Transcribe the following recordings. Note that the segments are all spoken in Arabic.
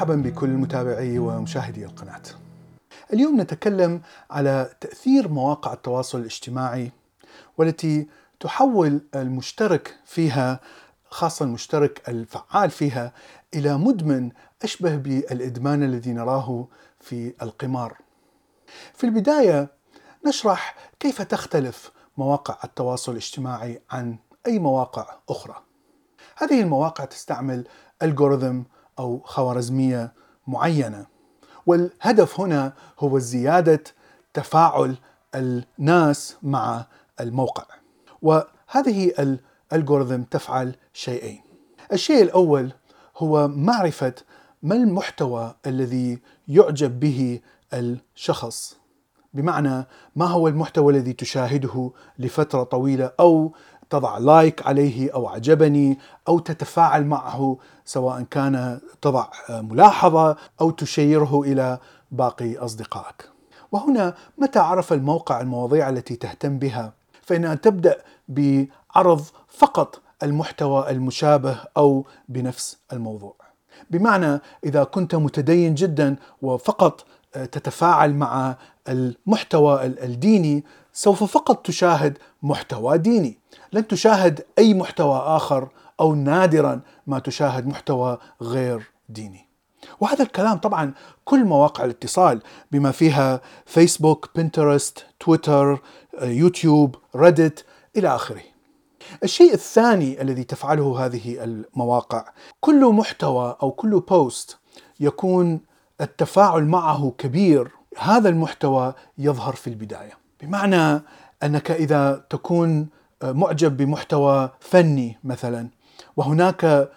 مرحبا بكل متابعي ومشاهدي القناة. اليوم نتكلم على تأثير مواقع التواصل الاجتماعي والتي تحول المشترك فيها خاصة المشترك الفعال فيها إلى مدمن أشبه بالإدمان الذي نراه في القمار. في البداية نشرح كيف تختلف مواقع التواصل الاجتماعي عن أي مواقع أخرى. هذه المواقع تستعمل الجوريثم أو خوارزمية معينة. والهدف هنا هو زيادة تفاعل الناس مع الموقع. وهذه الالجوريثم تفعل شيئين. الشيء الأول هو معرفة ما المحتوى الذي يعجب به الشخص. بمعنى ما هو المحتوى الذي تشاهده لفترة طويلة أو تضع لايك عليه أو عجبني أو تتفاعل معه سواء كان تضع ملاحظة أو تشيره إلى باقي أصدقائك. وهنا متى عرف الموقع المواضيع التي تهتم بها فانها تبدأ بعرض فقط المحتوى المشابه أو بنفس الموضوع. بمعنى إذا كنت متدين جدا وفقط تتفاعل مع المحتوى الديني سوف فقط تشاهد محتوى ديني. لن تشاهد أي محتوى آخر أو نادرا ما تشاهد محتوى غير ديني. وهذا الكلام طبعا كل مواقع الاتصال بما فيها فيسبوك بنترست تويتر يوتيوب ريدت إلى آخره. الشيء الثاني الذي تفعله هذه المواقع كل محتوى أو كل post يكون التفاعل معه كبير. هذا المحتوى يظهر في البداية. بمعنى أنك إذا تكون معجب بمحتوى فني مثلا وهناك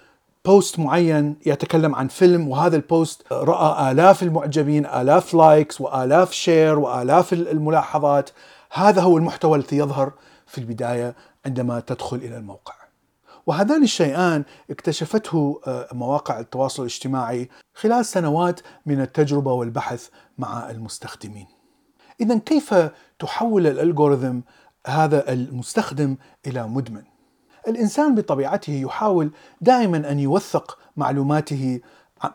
post معين يتكلم عن فيلم وهذا ال post رأى آلاف المعجبين آلاف likes وآلاف share وآلاف الملاحظات هذا هو المحتوى الذي يظهر في البداية عندما تدخل إلى الموقع وهذان الشيئان اكتشفته مواقع التواصل الاجتماعي خلال سنوات من التجربة والبحث مع المستخدمين. اذا كيف تحول الألغوريثم هذا المستخدم إلى مدمن؟ الإنسان بطبيعته يحاول دائما أن يوثق معلوماته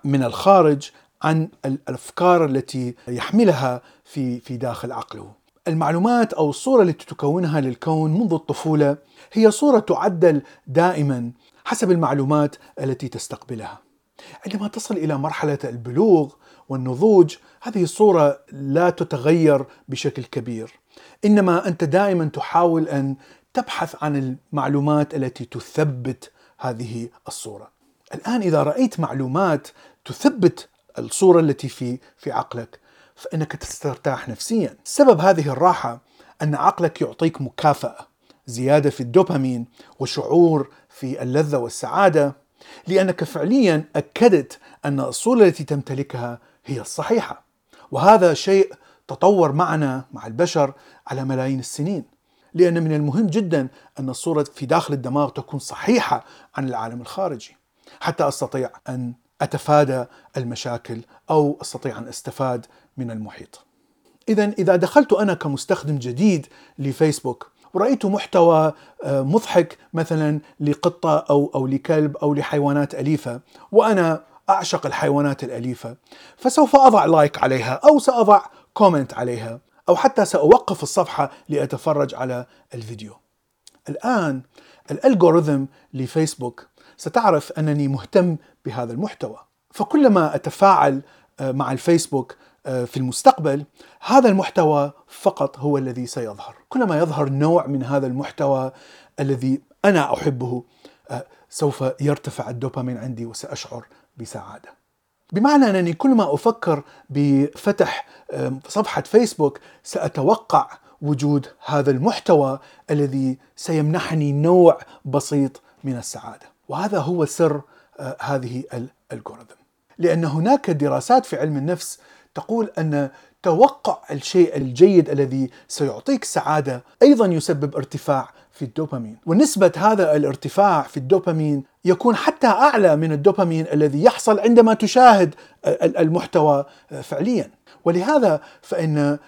من الخارج عن الأفكار التي يحملها في في داخل عقله. المعلومات أو الصورة التي تكونها للكون منذ الطفولة هي صورة تعدل دائما حسب المعلومات التي تستقبلها. عندما تصل إلى مرحلة البلوغ والنضوج هذه الصورة لا تتغير بشكل كبير. إنما أنت دائما تحاول أن تبحث عن المعلومات التي تثبت هذه الصورة. الآن إذا رأيت معلومات تثبت الصورة التي في في عقلك فإنك تسترتاح نفسيا. سبب هذه الراحة أن عقلك يعطيك مكافأة، زيادة في الدوبامين وشعور في اللذة والسعادة لأنك فعليا أكدت أن الصورة التي تمتلكها هي الصحيحة. وهذا شيء تطور معنا مع البشر على ملايين السنين. لأن من المهم جدا أن الصورة في داخل الدماغ تكون صحيحة عن العالم الخارجي حتى أستطيع أن أتفادى المشاكل أو أستطيع أن أستفاد من المحيط. اذا إذا دخلت أنا كمستخدم جديد لفيسبوك ورأيت محتوى مضحك مثلا لقطة أو أو لكلب أو لحيوانات أليفة وأنا أعشق الحيوانات الأليفة فسوف أضع like عليها أو سأضع comment عليها أو حتى سأوقف الصفحة لأتفرج على الفيديو. الآن الألغوريثم لفيسبوك ستعرف أنني مهتم بهذا المحتوى. فكلما أتفاعل مع الفيسبوك في المستقبل هذا المحتوى فقط هو الذي سيظهر. كلما يظهر نوع من هذا المحتوى الذي أنا أحبه سوف يرتفع الدوبامين عندي وسأشعر بسعادة. بمعنى أنني كلما أفكر بفتح صفحة فيسبوك سأتوقع وجود هذا المحتوى الذي سيمنحني نوع بسيط من السعادة. وهذا هو سر هذه الالغوريثم لأن هناك دراسات في علم النفس تقول أن توقع الشيء الجيد الذي سيعطيك سعادة أيضا يسبب ارتفاع في الدوبامين، ونسبة هذا الارتفاع في الدوبامين يكون حتى أعلى من الدوبامين الذي يحصل عندما تشاهد المحتوى فعليا، ولهذا فإن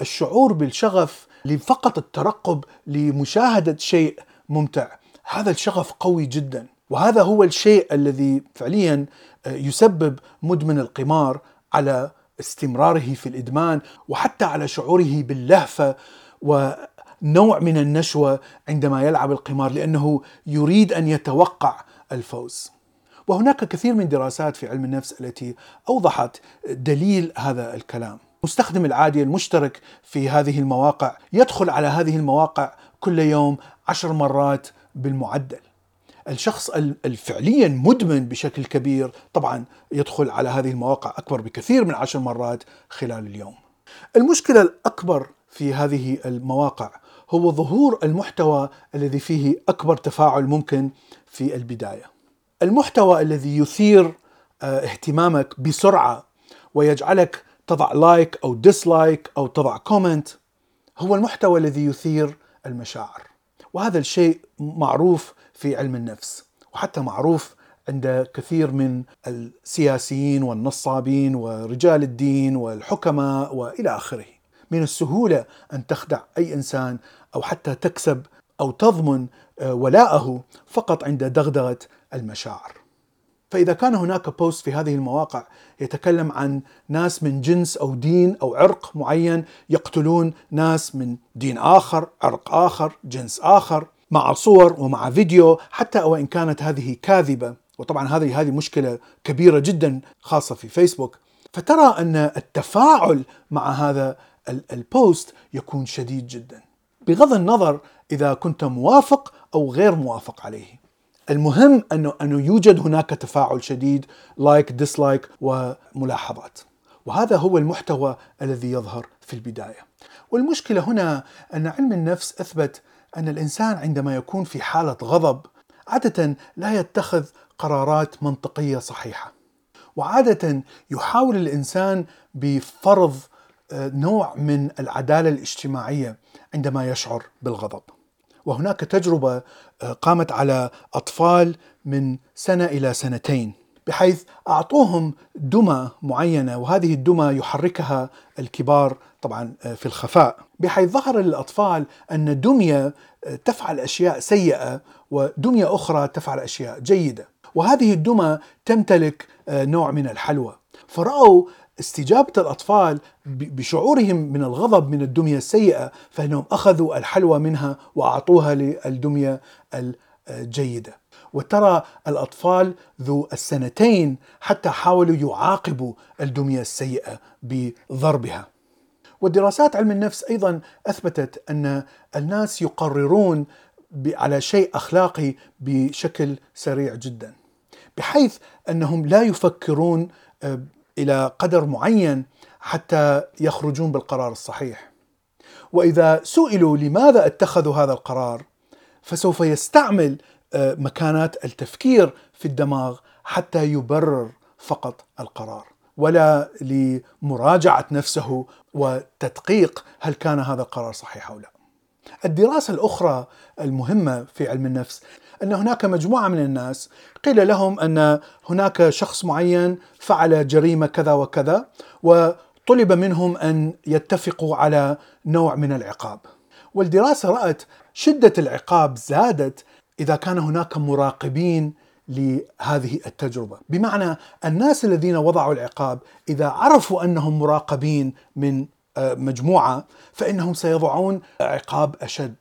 الشعور بالشغف لفقط الترقب لمشاهدة شيء ممتع، هذا الشغف قوي جدا، وهذا هو الشيء الذي فعليا يسبب مدمن القمار على استمراره في الإدمان وحتى على شعوره باللهفة ونوع من النشوة عندما يلعب القمار لأنه يريد أن يتوقع الفوز. وهناك كثير من دراسات في علم النفس التي أوضحت دليل هذا الكلام. المستخدم العادي المشترك في هذه المواقع يدخل على هذه المواقع كل يوم عشر مرات بالمعدل. الشخص الفعليا مدمن بشكل كبير طبعا يدخل على هذه المواقع أكبر بكثير من عشر مرات خلال اليوم المشكلة الأكبر في هذه المواقع هو ظهور المحتوى الذي فيه أكبر تفاعل ممكن في البداية المحتوى الذي يثير آه، اهتمامك بسرعة ويجعلك تضع like أو dislike أو تضع comment هو المحتوى الذي يثير المشاعر وهذا الشيء معروف في علم النفس وحتى معروف عند كثير من السياسيين والنصابين ورجال الدين والحكماء وإلى آخره. من السهولة أن تخدع أي إنسان أو حتى تكسب أو تضمن آه، ولاءه فقط عند دغدغة المشاعر. فإذا كان هناك بوست في هذه المواقع يتكلم عن ناس من جنس أو دين أو عرق معين يقتلون ناس من دين آخر، عرق آخر، جنس آخر، مع صور ومع فيديو حتى وان كانت هذه كاذبة وطبعا هذه هذه مشكلة كبيرة جدا خاصة في فيسبوك فترى أن التفاعل مع هذا ال post يكون شديد جدا. بغض النظر إذا كنت موافق أو غير موافق عليه. المهم أنه أنه يوجد هناك تفاعل شديد like dislike وملاحظات. وهذا هو المحتوى الذي يظهر في البداية. والمشكلة هنا أن علم النفس أثبت أن الإنسان عندما يكون في حالة غضب عادة لا يتخذ قرارات منطقية صحيحة. وعادة يحاول الإنسان بفرض نوع من العدالة الاجتماعية عندما يشعر بالغضب. وهناك تجربة آه، قامت على أطفال من سنة إلى سنتين بحيث أعطوهم دمى معينة وهذه الدمى يحركها الكبار طبعا آه، في الخفاء بحيث ظهر للأطفال أن دمية آه، تفعل أشياء سيئة ودمية أخرى تفعل أشياء جيدة. وهذه الدمى تمتلك نوع من الحلوى. فرأوا استجابة الأطفال بشعورهم من الغضب من الدمية السيئة فإنهم أخذوا الحلوى منها وأعطوها للدمية الجيدة. وترى الأطفال ذو السنتين حتى حاولوا يعاقبوا الدمية السيئة بضربها. ودراسات علم النفس أيضا أثبتت أن الناس يقررون على شيء أخلاقي بشكل سريع جدا بحيث أنهم لا يفكرون إلى قدر معين حتى يخرجون بالقرار الصحيح وإذا سئلوا لماذا اتخذوا هذا القرار فسوف يستعمل آه، مكانات التفكير في الدماغ حتى يبرر فقط القرار ولا لمراجعة نفسه وتدقيق هل كان هذا القرار صحيح أو لا. الدراسة الأخرى المهمة في علم النفس أن هناك مجموعة من الناس قيل لهم أن هناك شخص معين فعل جريمة كذا وكذا وطلب منهم أن يتفقوا على نوع من العقاب. والدراسة رأت شدة العقاب زادت إذا كان هناك مراقبين لهذه التجربة، بمعنى الناس الذين وضعوا العقاب إذا عرفوا أنهم مراقبين من آه، مجموعة فإنهم سيضعون عقاب أشد.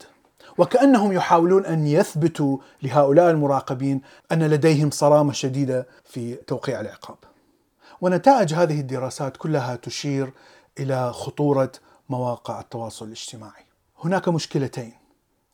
وكأنهم يحاولون أن يثبتوا لهؤلاء المراقبين أن لديهم صرامة شديدة في توقيع العقاب. ونتائج هذه الدراسات كلها تشير إلى خطورة مواقع التواصل الاجتماعي. هناك مشكلتين.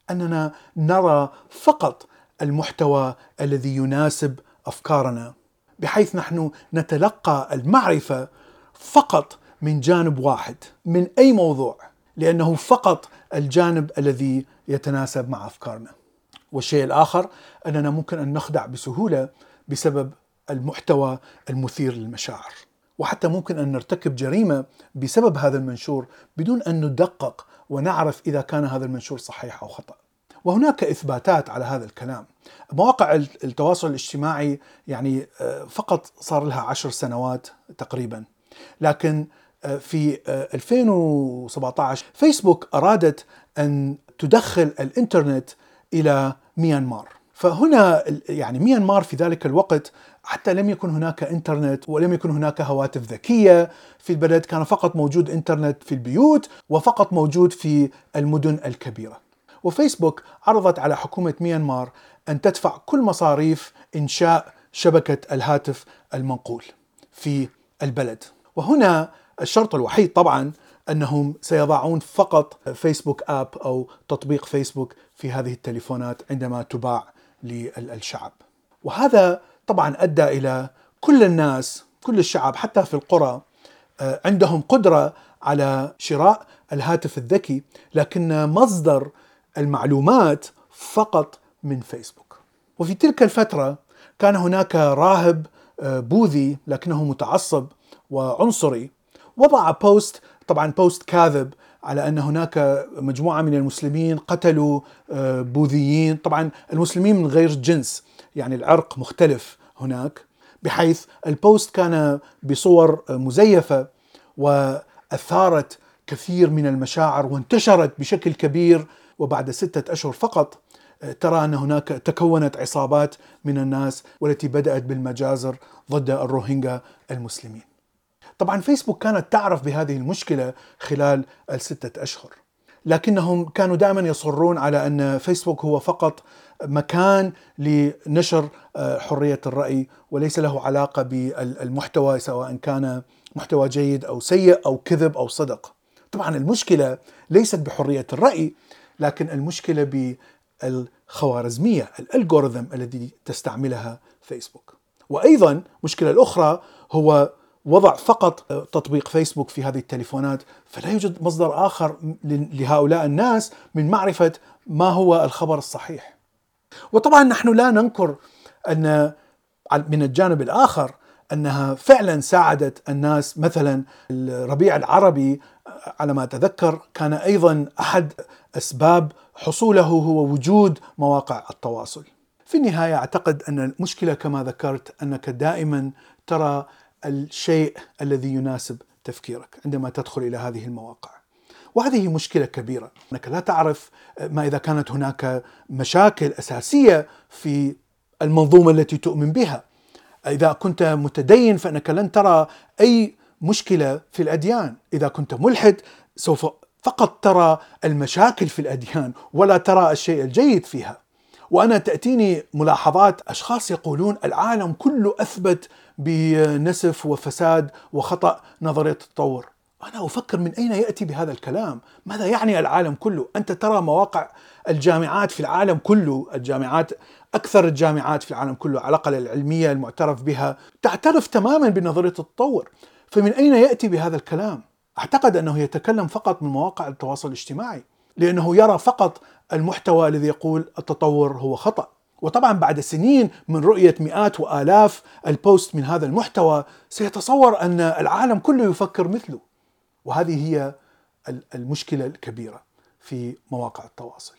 أننا نرى فقط المحتوى الذي يناسب أفكارنا بحيث نحن نتلقى المعرفة فقط من جانب واحد من أي موضوع لأنه فقط الجانب الذي يتناسب مع أفكارنا. والشيء الآخر أننا ممكن أن نخدع بسهولة بسبب المحتوى المثير للمشاعر. وحتى ممكن أن نرتكب جريمة بسبب هذا المنشور بدون أن ندقق ونعرف إذا كان هذا المنشور صحيح أو خطأ. وهناك إثباتات على هذا الكلام. مواقع التواصل الاجتماعي يعني آه، فقط صار لها عشر سنوات تقريبا. لكن في 2017 فيسبوك أرادت أن تدخل الإنترنت إلى ميانمار. فهنا يعني ميانمار في ذلك الوقت حتى لم يكن هناك إنترنت ولم يكن هناك هواتف ذكية في البلد كان فقط موجود إنترنت في البيوت وفقط موجود في المدن الكبيرة. وفيسبوك عرضت على حكومة ميانمار أن تدفع كل مصاريف إنشاء شبكة الهاتف المنقول في البلد. وهنا الشرط الوحيد طبعا أنهم سيضعون فقط فيسبوك آب أو تطبيق فيسبوك في هذه التليفونات عندما تباع للشعب. وهذا طبعا أدى إلى كل الناس كل الشعب حتى في القرى آه، عندهم قدرة على شراء الهاتف الذكي لكن مصدر المعلومات فقط من فيسبوك. وفي تلك الفترة كان هناك راهب آه، بوذي لكنه متعصب وعنصري وضع post طبعا post كاذب على أن هناك مجموعة من المسلمين قتلوا آه، بوذيين، طبعا المسلمين من غير جنس يعني العرق مختلف هناك بحيث البوست كان بصور مزيفة وأثارت كثير من المشاعر وانتشرت بشكل كبير وبعد ستة أشهر فقط آه، ترى أن هناك تكونت عصابات من الناس والتي بدأت بالمجازر ضد الروهينجا المسلمين. طبعا فيسبوك كانت تعرف بهذه المشكلة خلال الستة أشهر لكنهم كانوا دائما يصرون على أن فيسبوك هو فقط مكان لنشر آه، حرية الرأي وليس له علاقة بالمحتوى سواء كان محتوى جيد أو سيء أو كذب أو صدق. طبعا المشكلة ليست بحرية الرأي لكن المشكلة بالخوارزمية الألغوريثم الذي تستعملها فيسبوك. وأيضا المشكلة الأخرى هو وضع فقط تطبيق فيسبوك في هذه التليفونات فلا يوجد مصدر آخر لهؤلاء الناس من معرفة ما هو الخبر الصحيح. وطبعا نحن لا ننكر أن من الجانب الآخر أنها فعلا ساعدت الناس مثلا الربيع العربي على ما أتذكر كان أيضا أحد أسباب حصوله هو وجود مواقع التواصل. في النهاية أعتقد أن المشكلة كما ذكرت أنك دائما ترى الشيء الذي يناسب تفكيرك عندما تدخل إلى هذه المواقع. وهذه مشكلة كبيرة، إنك لا تعرف ما إذا كانت هناك مشاكل أساسية في المنظومة التي تؤمن بها. إذا كنت متدين فإنك لن ترى أي مشكلة في الأديان، إذا كنت ملحد سوف فقط ترى المشاكل في الأديان ولا ترى الشيء الجيد فيها. وأنا تأتيني ملاحظات أشخاص يقولون العالم كله أثبت بنسف وفساد وخطأ نظرية التطور. أنا أفكر من أين يأتي بهذا الكلام؟ ماذا يعني العالم كله؟ أنت ترى مواقع الجامعات في العالم كله، الجامعات أكثر الجامعات في العالم كله على الأقل العلمية المعترف بها تعترف تماما بنظرية التطور، فمن أين يأتي بهذا الكلام؟ أعتقد أنه يتكلم فقط من مواقع التواصل الاجتماعي، لأنه يرى فقط المحتوى الذي يقول التطور هو خطأ. وطبعا بعد سنين من رؤية مئات وآلاف البوست من هذا المحتوى سيتصور أن العالم كله يفكر مثله وهذه هي المشكلة الكبيرة في مواقع التواصل.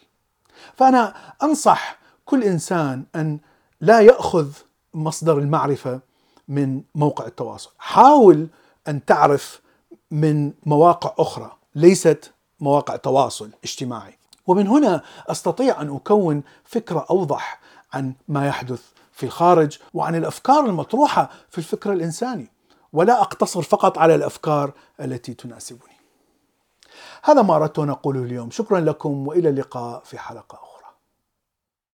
فأنا أنصح كل إنسان أن لا يأخذ مصدر المعرفة من موقع التواصل، حاول أن تعرف من مواقع أخرى ليست مواقع تواصل اجتماعي. ومن هنا أستطيع أن أكون فكرة أوضح عن ما يحدث في الخارج وعن الأفكار المطروحة في الفكر الإنساني. ولا أقتصر فقط على الأفكار التي تناسبني. هذا ما أردت أن أقوله اليوم، شكرا لكم وإلى اللقاء في حلقة أخرى.